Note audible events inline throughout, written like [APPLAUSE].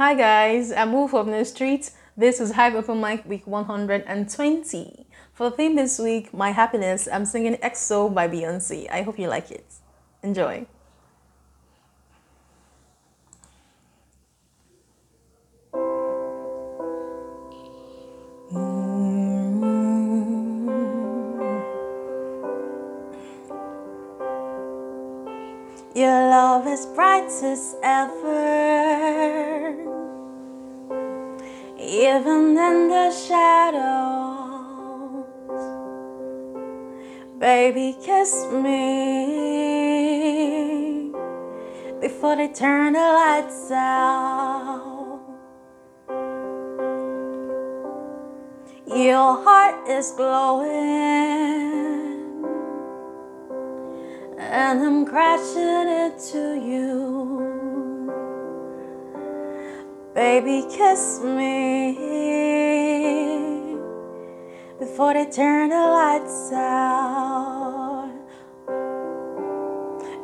Hi guys, I'm Wolf of the Streets. This is Hive Open Mic week 120. For the theme this week, My Happiness, I'm singing XO by Beyonce. I hope you like it. Enjoy. Your love is bright ever, even in the shadows. Baby, kiss me before they turn the lights out. Your heart is glowing and I'm crashing into you. Baby, kiss me before they turn the lights out.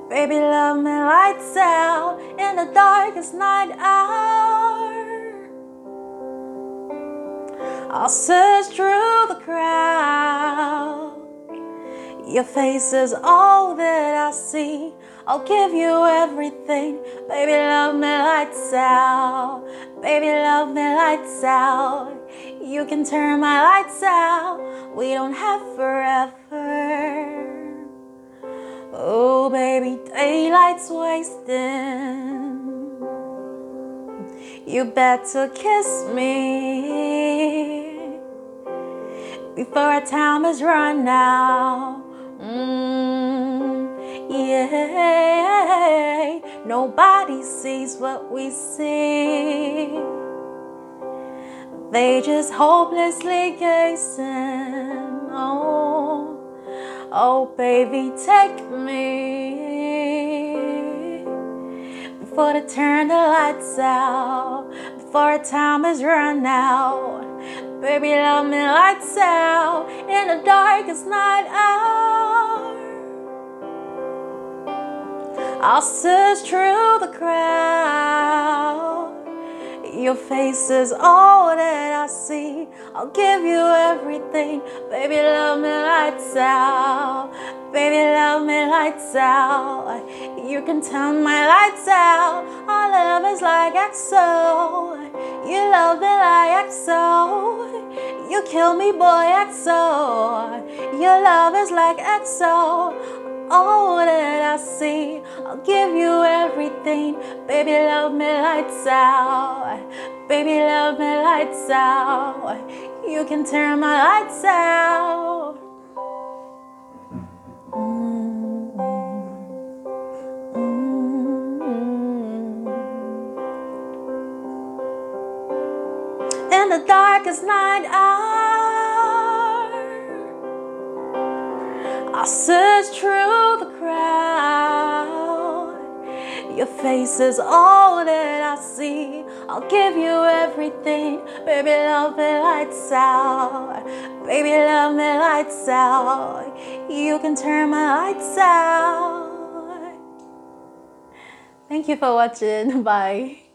Baby, love me lights out in the darkest night hour. I'll search through the crowd your face is all that I see. I'll give you everything. Baby, love me lights out. Baby, love me lights out. You can turn my lights out. We don't have forever. Oh, baby, daylight's wasting. You better kiss me before our time is run out. Nobody sees what we see. They just hopelessly gazing. Oh, oh, baby, take me before they turn the lights out. Before time is run out. Baby, love me lights out in the darkest night hour. I'll search through the crowd. Your face is all that I see. I'll give you everything. Baby, love me lights out. Baby, love me lights out. You can turn my lights out. Our love is like XO. You love me like XO. You kill me, boy, XO. Your love is like XO. All that I see, I'll give you everything. Baby, love me lights out. Baby, love me lights out. You can turn my lights out. Mm-hmm. Mm-hmm. Mm-hmm. In the darkest night hour, I search through the crowd. Your face is all that I see. I'll give you everything. Baby, love me lights out. Baby, love me lights out. You can turn my lights out. Thank you for watching. [LAUGHS] Bye.